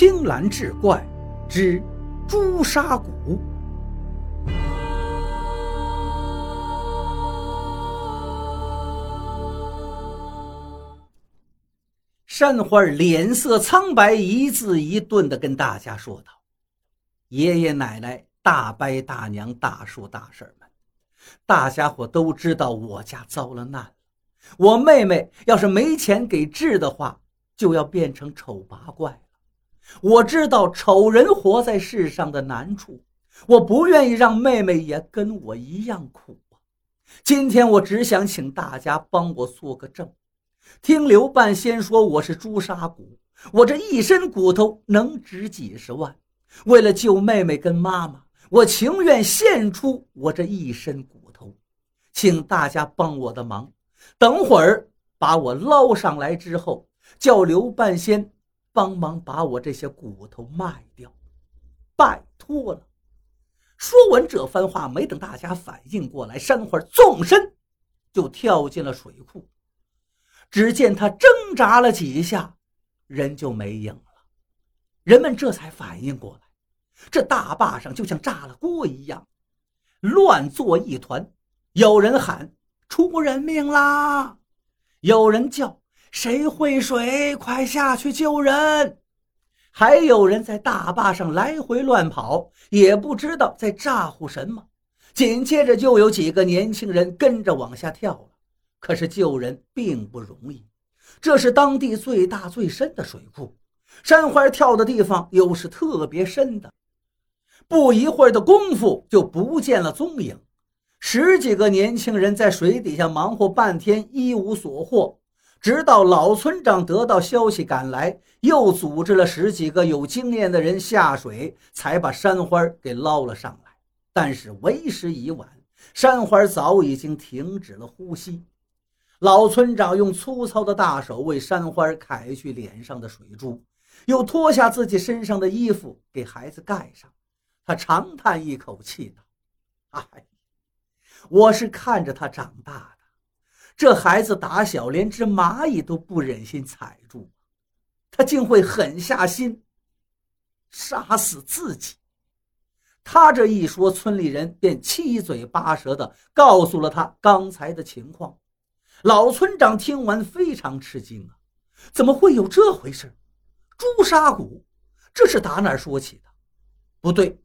青蓝志怪之朱砂谷。山花脸色苍白，一字一顿的跟大家说道：“爷爷奶奶、大伯大娘、大叔大婶们，大家伙都知道我家遭了难了。我妹妹要是没钱给治的话，就要变成丑八怪。我知道丑人活在世上的难处，我不愿意让妹妹也跟我一样苦啊。今天我只想请大家帮我做个证。”听刘半仙说我是朱砂骨，我这一身骨头能值几十万。为了救妹妹跟妈妈，我情愿献出我这一身骨头，请大家帮我的忙。等会儿把我捞上来之后，叫刘半仙帮忙把我这些骨头卖掉，拜托了。说完这番话，没等大家反应过来，山花纵身就跳进了水库。只见他挣扎了几下，人就没影了。人们这才反应过来，这大坝上就像炸了锅一样，乱作一团。有人喊：“出人命啦！”有人叫：“谁会水，快下去救人！”还有人在大坝上来回乱跑，也不知道在咋呼什么。紧接着就有几个年轻人跟着往下跳了。可是救人并不容易，这是当地最大最深的水库，山花跳的地方又是特别深的。不一会儿的功夫就不见了踪影，十几个年轻人在水底下忙活半天，一无所获。直到老村长得到消息赶来，又组织了十几个有经验的人下水，才把山花给捞了上来。但是为时已晚，山花早已经停止了呼吸。老村长用粗糙的大手为山花揩去脸上的水珠，又脱下自己身上的衣服给孩子盖上。他长叹一口气道：“哎，我是看着他长大的，这孩子打小连只蚂蚁都不忍心踩住，他竟会狠下心杀死自己。”他这一说，村里人便七嘴八舌地告诉了他刚才的情况。老村长听完非常吃惊啊，怎么会有这回事？朱砂谷，这是打哪说起的？不对，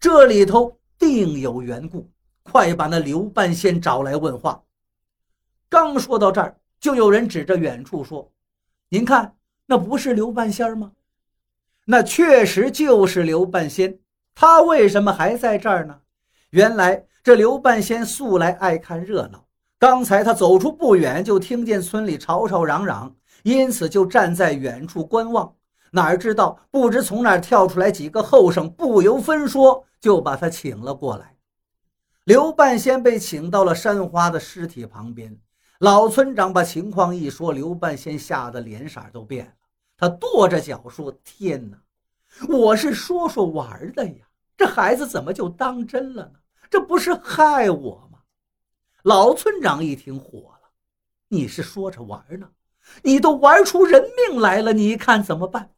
这里头定有缘故。快把那刘半仙找来问话。刚说到这儿，就有人指着远处说：“您看，那不是刘半仙吗？那确实就是刘半仙。他为什么还在这儿呢？原来这刘半仙素来爱看热闹。”刚才他走出不远，就听见村里吵吵嚷嚷，因此就站在远处观望。哪知道不知从哪跳出来几个后生，不由分说就把他请了过来。刘半仙被请到了山花的尸体旁边。老村长把情况一说，刘半仙吓得脸色都变了。他跺着脚说：“天哪，我是说说玩的呀，这孩子怎么就当真了呢？这不是害我吗？”老村长一听火了：“你是说着玩呢？你都玩出人命来了，你看怎么办？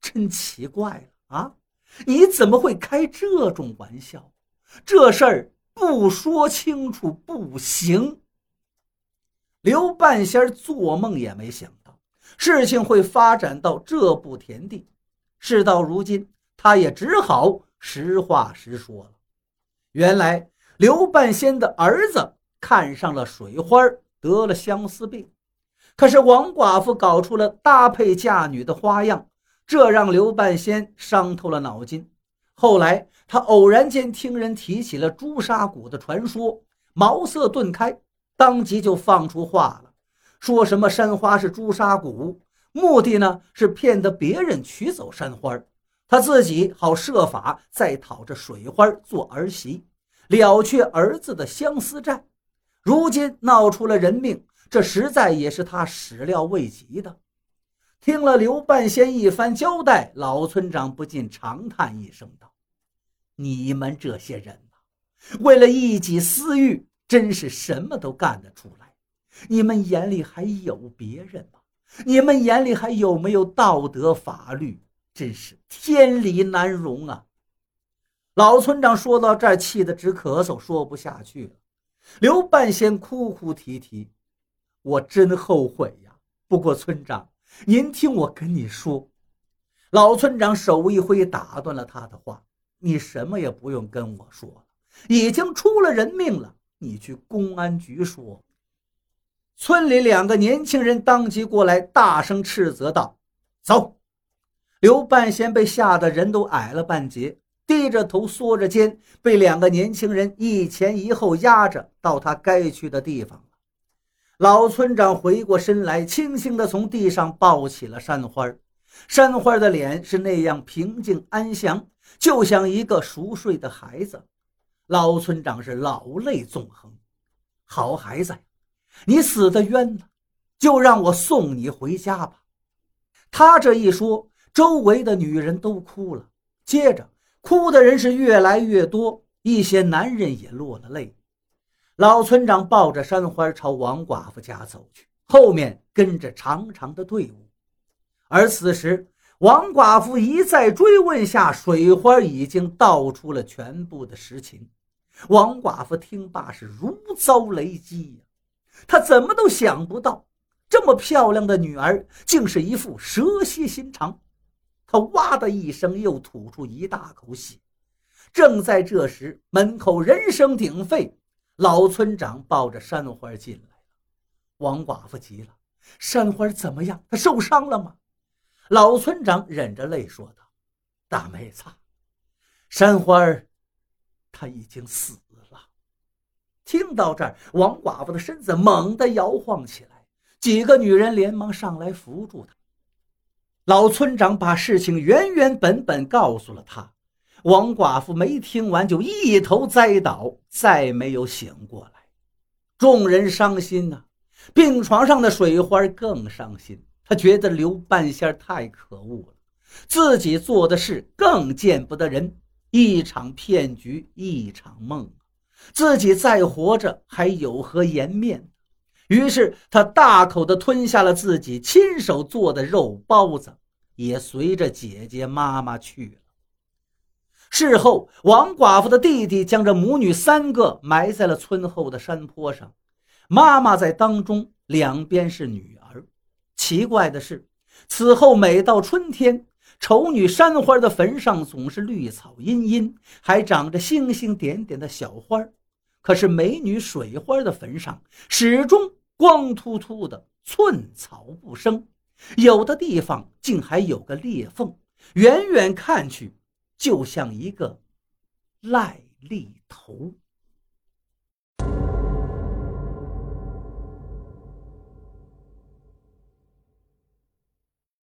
真奇怪了啊！你怎么会开这种玩笑？这事儿不说清楚不行。”刘半仙做梦也没想到事情会发展到这步田地。事到如今，他也只好实话实说了。原来刘半仙的儿子。看上了水花，得了相思病。可是王寡妇搞出了搭配嫁女的花样，这让刘半仙伤透了脑筋。后来他偶然间听人提起了朱砂谷的传说，茅塞顿开，当即就放出话了，说什么山花是朱砂谷，目的呢是骗得别人取走山花，他自己好设法再讨这水花做儿媳，了却儿子的相思债。如今闹出了人命，这实在也是他始料未及的。听了刘半仙一番交代，老村长不禁长叹一声道：“你们这些人啊，为了一己私欲，真是什么都干得出来。你们眼里还有别人吗？你们眼里还有没有道德法律？真是天理难容啊！老村长说到这儿，气得直咳嗽，说不下去了。刘半仙哭哭啼啼：“我真后悔呀！不过村长，您听我跟你说。”老村长手一挥，打断了他的话：“你什么也不用跟我说了，已经出了人命了，你去公安局说。”村里两个年轻人当即过来，大声斥责道：“走！”刘半仙被吓得人都矮了半截，低着头缩着肩，被两个年轻人一前一后压着到他该去的地方老村长回过身来，轻轻地从地上抱起了山花。山花的脸是那样平静安详，就像一个熟睡的孩子。老村长是老泪纵横：“好孩子。”你死的冤呐，就让我送你回家吧。他这一说，周围的女人都哭了，接着哭的人是越来越多，一些男人也落了泪。老村长抱着山花朝王寡妇家走去，后面跟着长长的队伍。而此时，王寡妇一再追问下，水花已经道出了全部的实情。王寡妇听罢是如遭雷击呀。他怎么都想不到，这么漂亮的女儿竟是一副蛇蝎心肠。他哇的一声又吐出一大口血。正在这时，门口人声鼎沸，老村长抱着山花进来了。王寡妇急了：“山花怎么样？她受伤了吗？”老村长忍着泪说道：“大妹子，山花儿她已经死了。”听到这儿，王寡妇的身子猛地摇晃起来，几个女人连忙上来扶住她。老村长把事情原原本本告诉了他，王寡妇没听完就一头栽倒，再没有醒过来。众人伤心呐，病床上的水花更伤心。他觉得刘半仙太可恶了，自己做的事更见不得人，一场骗局，一场梦。自己再活着还有何颜面？于是他大口地吞下了自己亲手做的肉包子，也随着姐姐妈妈去了。事后，王寡妇的弟弟将这母女三个埋在了村后的山坡上，妈妈在当中，两边是女。奇怪的是，此后每到春天，丑女山花的坟上总是绿草茵茵，还长着星星点点的小花可是美女水花的坟上始终光秃秃的，寸草不生，有的地方竟还有个裂缝，远远看去就像一个癞痢头。